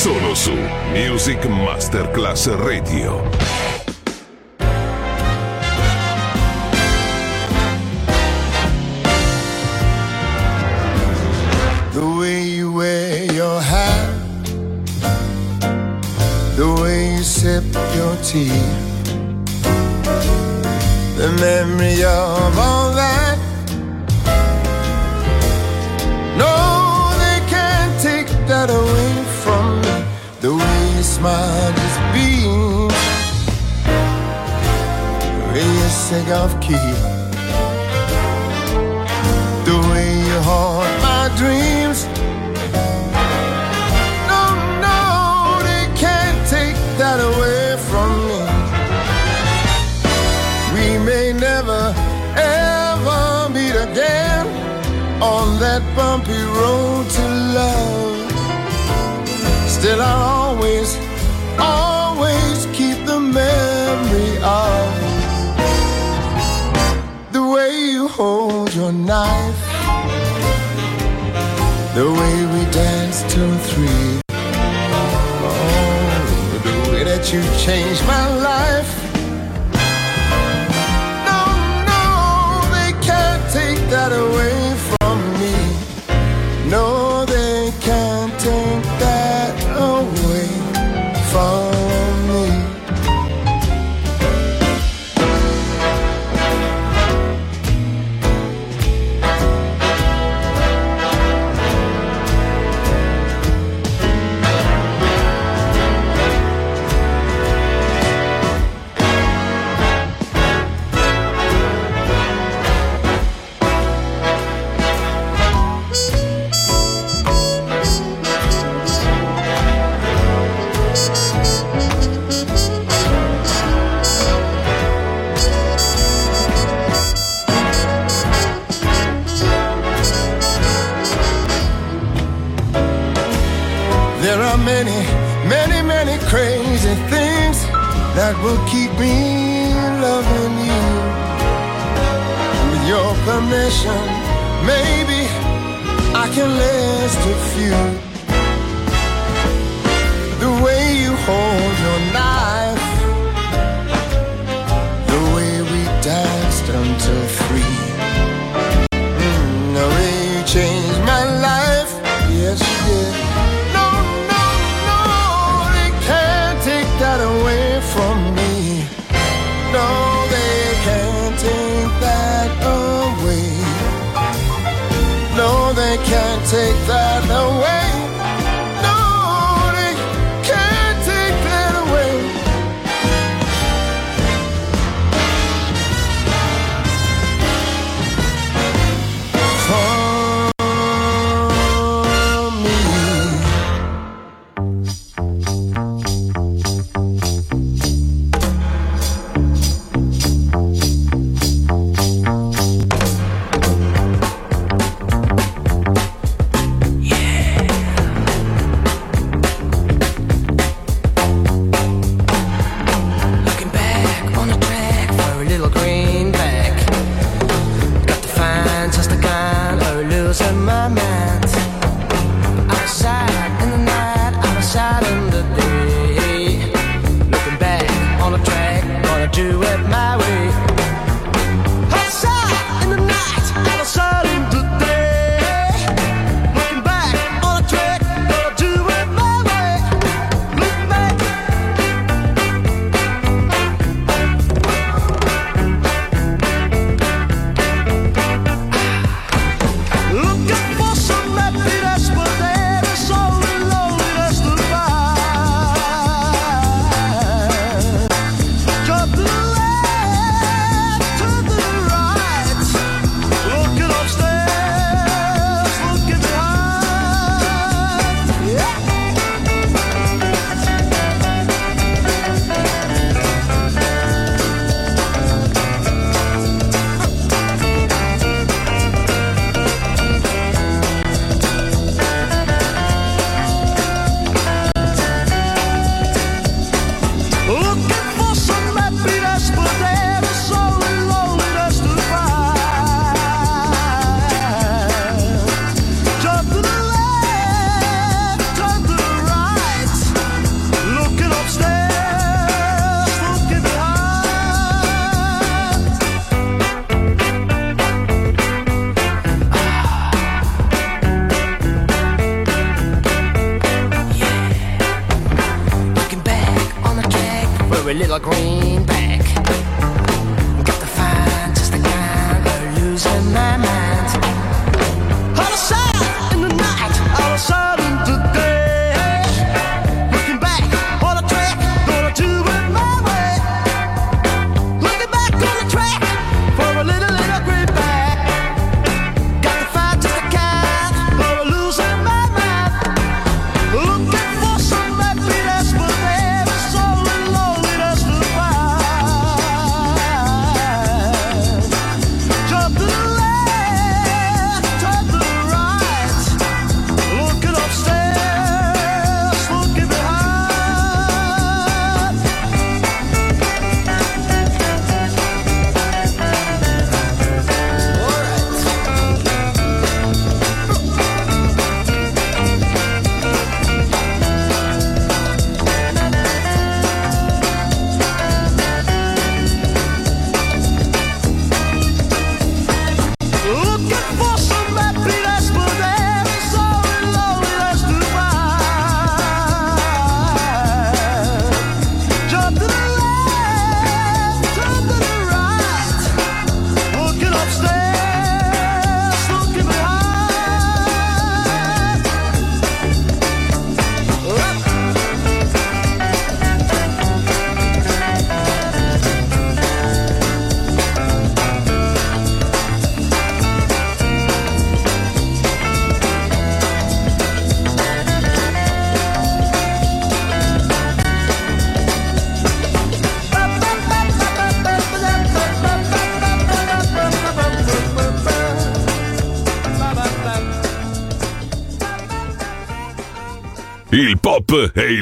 solo su Music Masterclass Radio. sip your tea. The memory of all might just be Rear sig av key.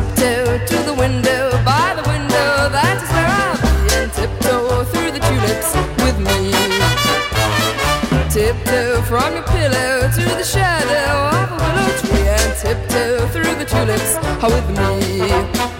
tiptoe to the window, by the window, that is where I'll be, and tiptoe through the tulips with me. Tiptoe from your pillow to the shadow of a willow tree, and tiptoe through the tulips with me.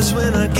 when I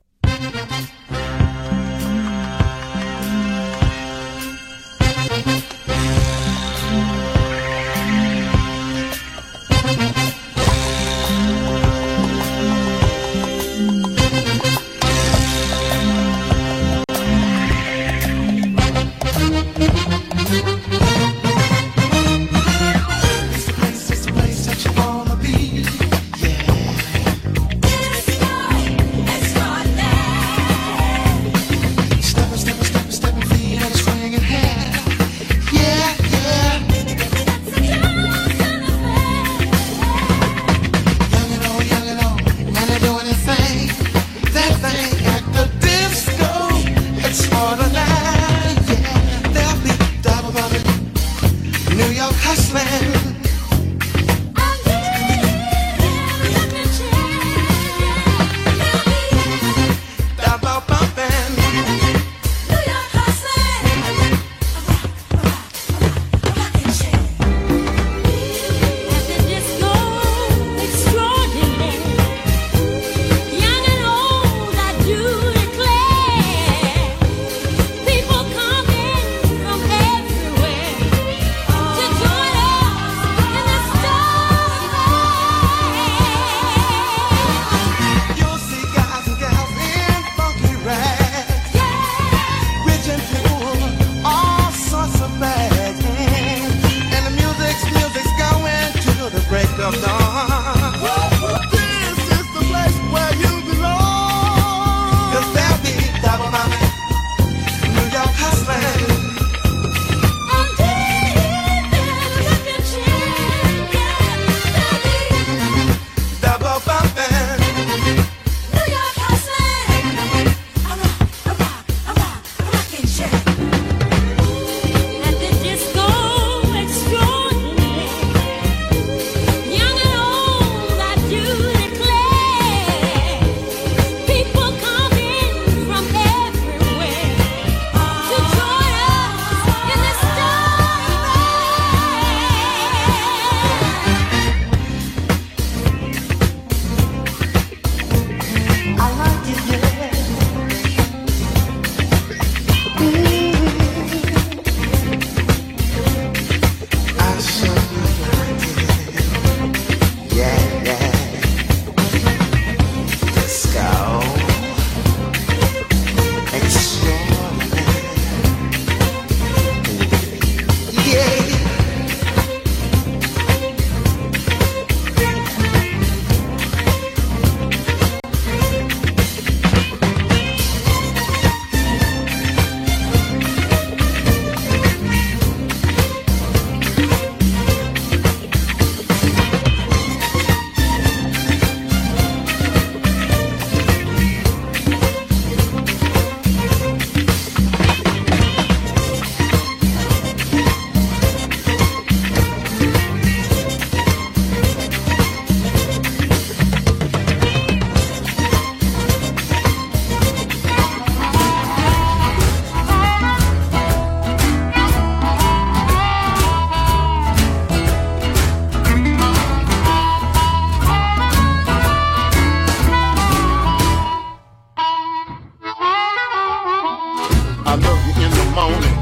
I love you in the morning,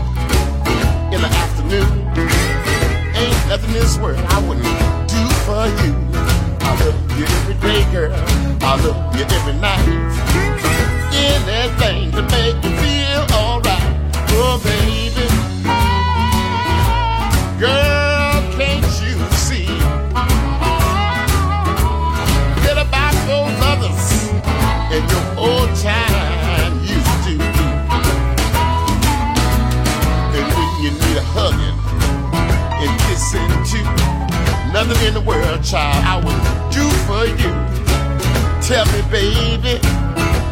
in the afternoon. Ain't nothing in this world I wouldn't do for you. I love you every day, girl. I love you every night. Anything to make you feel alright. Oh, baby. Too, nothing in the world, child, I would do for you. Tell me, baby,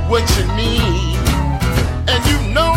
what you need, and you know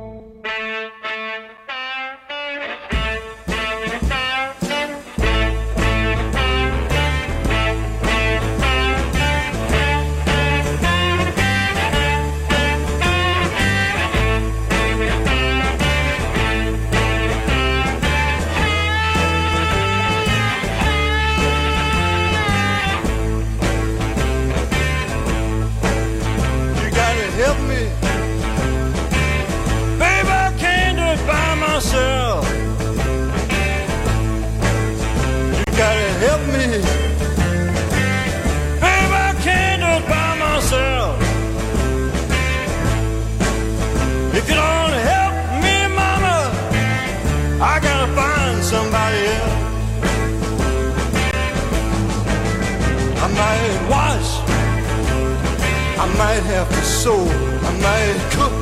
half a soul. I might cook,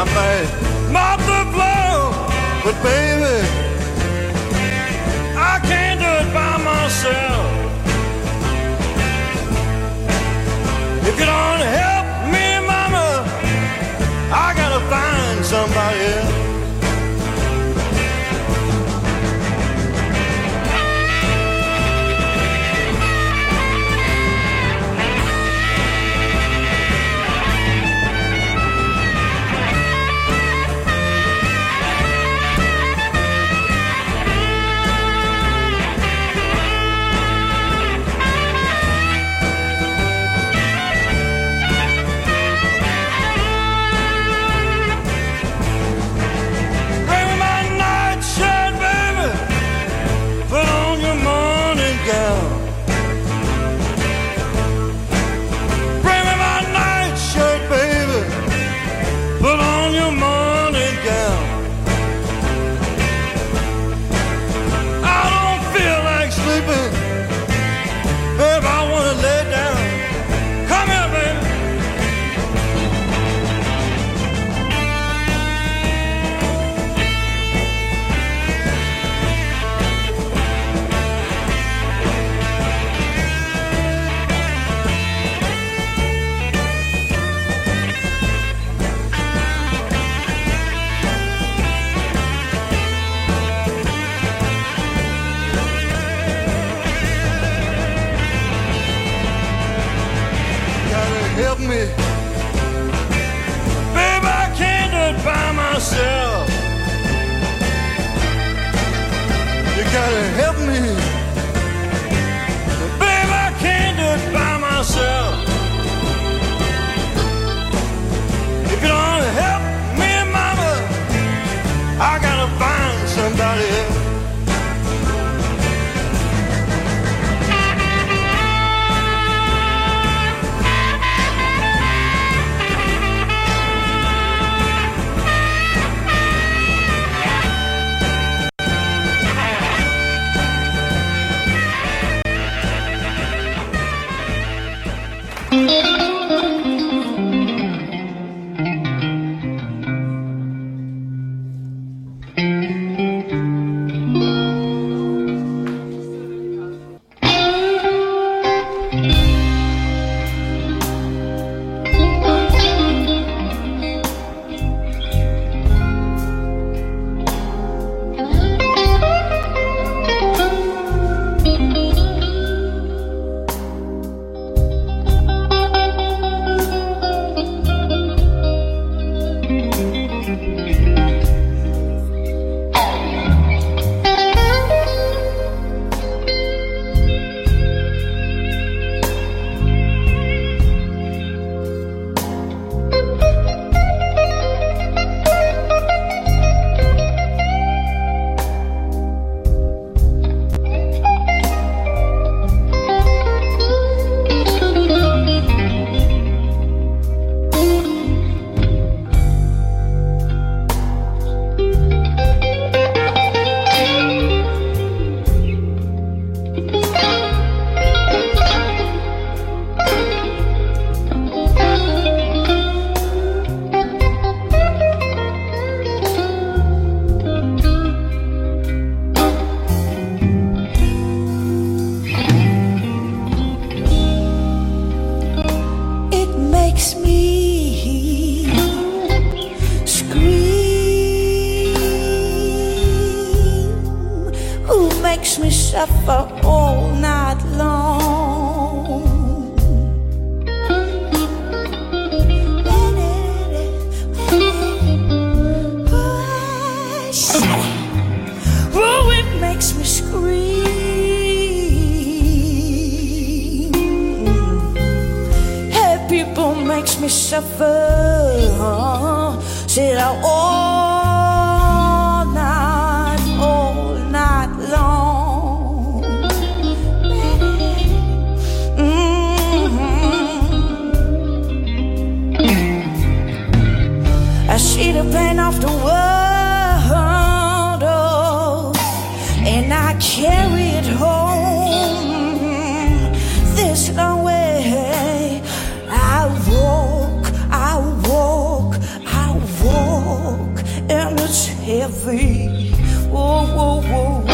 I might mop the floor, but baby, I can't do it by myself. If you don't help me, mama, I gotta find somebody else. such heavy. Whoa, whoa, whoa.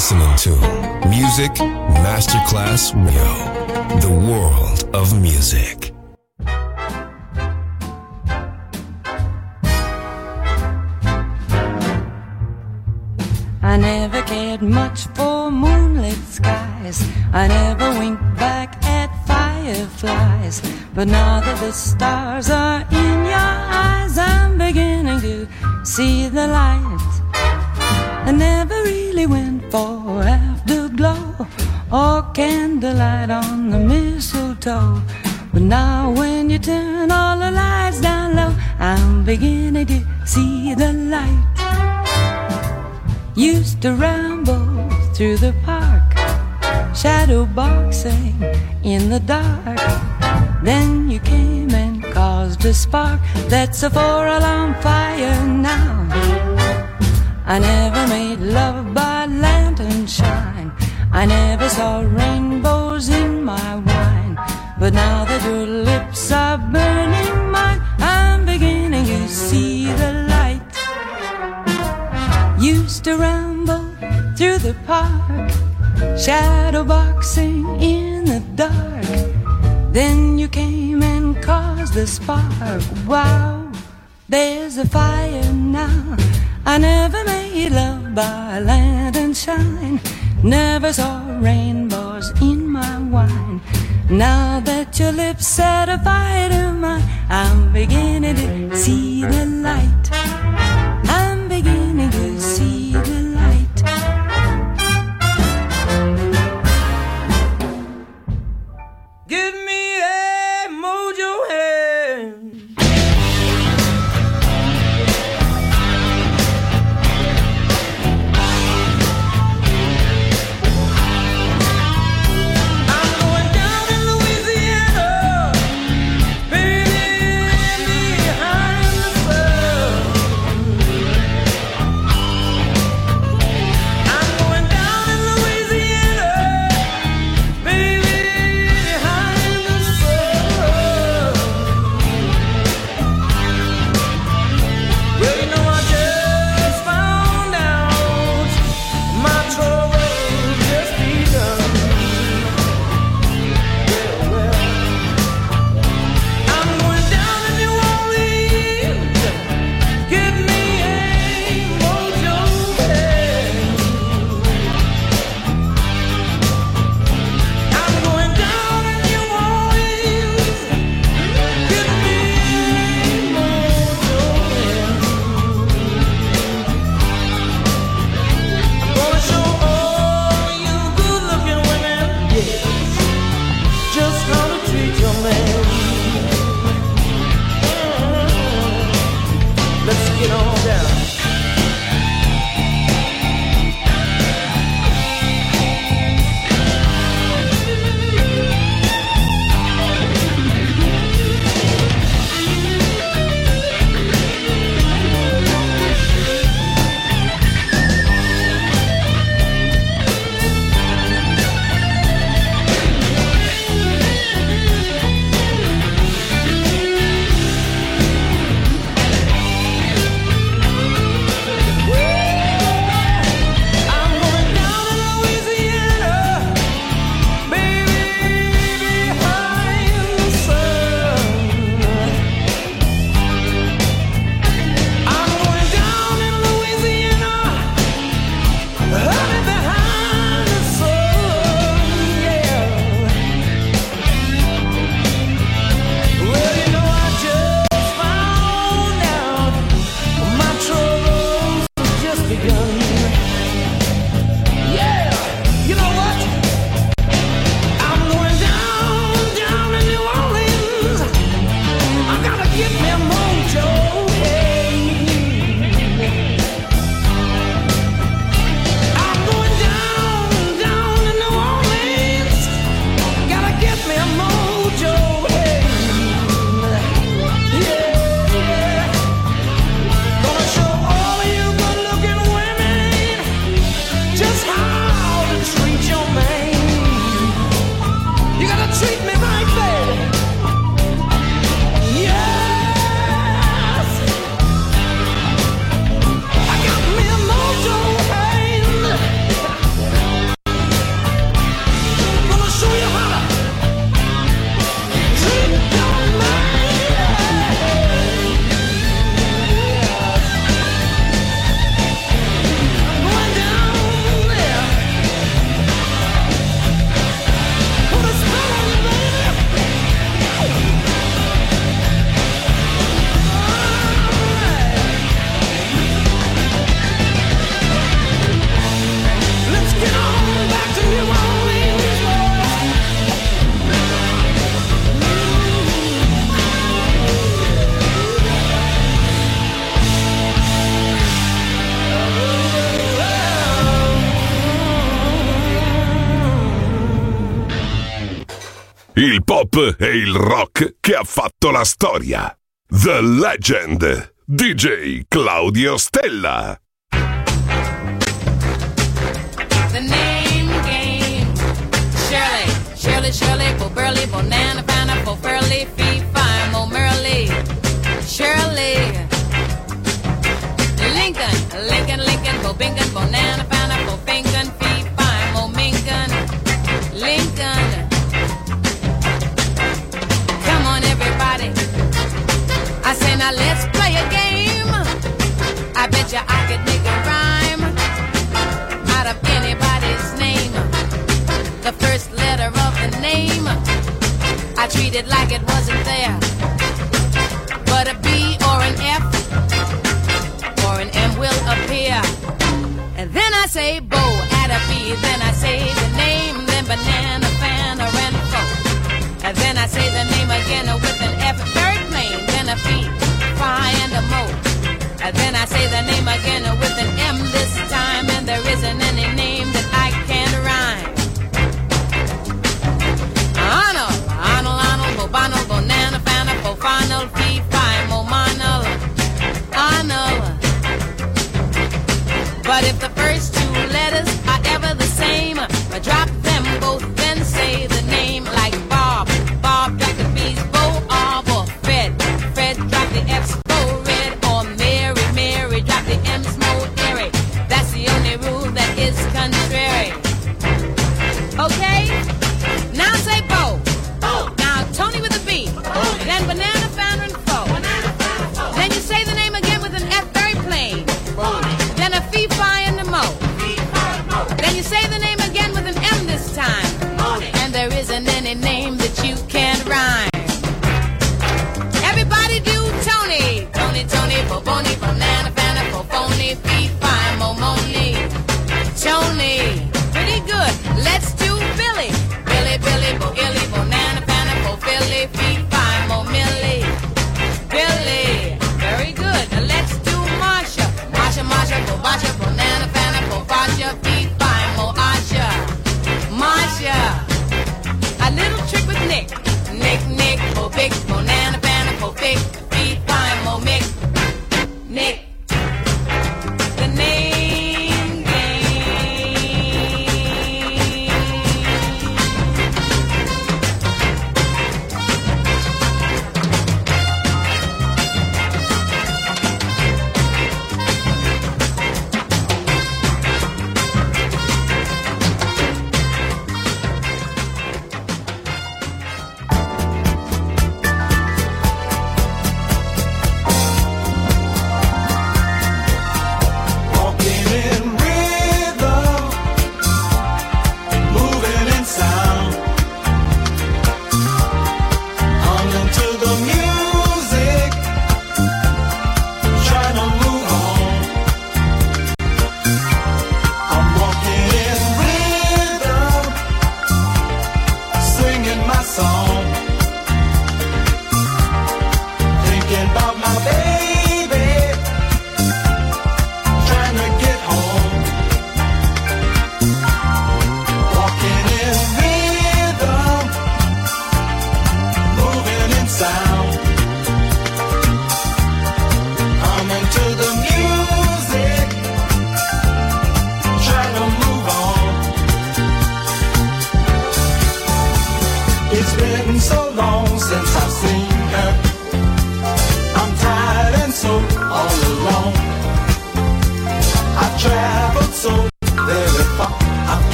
Listening to Music Masterclass Radio, the world of music. I never cared much for moonlit skies. I never winked back at fireflies. But now that the stars are in your eyes, I'm beginning to see the light. Used to ramble through the park, shadow boxing in the dark. Then you came and caused a spark that's a four alarm fire now. I never made love by lantern shine. I never saw rainbows in my wine. But now that your lips are burning mine, I'm beginning to see Used to ramble through the park, shadow boxing in the dark. Then you came and caused the spark. Wow, there's a fire now. I never made love by land and shine. Never saw rainbows in my wine. Now that your lips set a fire to mine, I'm beginning to see the light. Legend, DJ Claudio Stella. The name game, Shirley, Shirley, Shirley, Bo Burley, Bo Nana, Fana, Bo Furley, Fee, Fine, Mo Merley, Shirley, Lincoln, Lincoln, Lincoln, Bo Bingham, Bo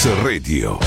Legend, solo su Music Masterclass Radio.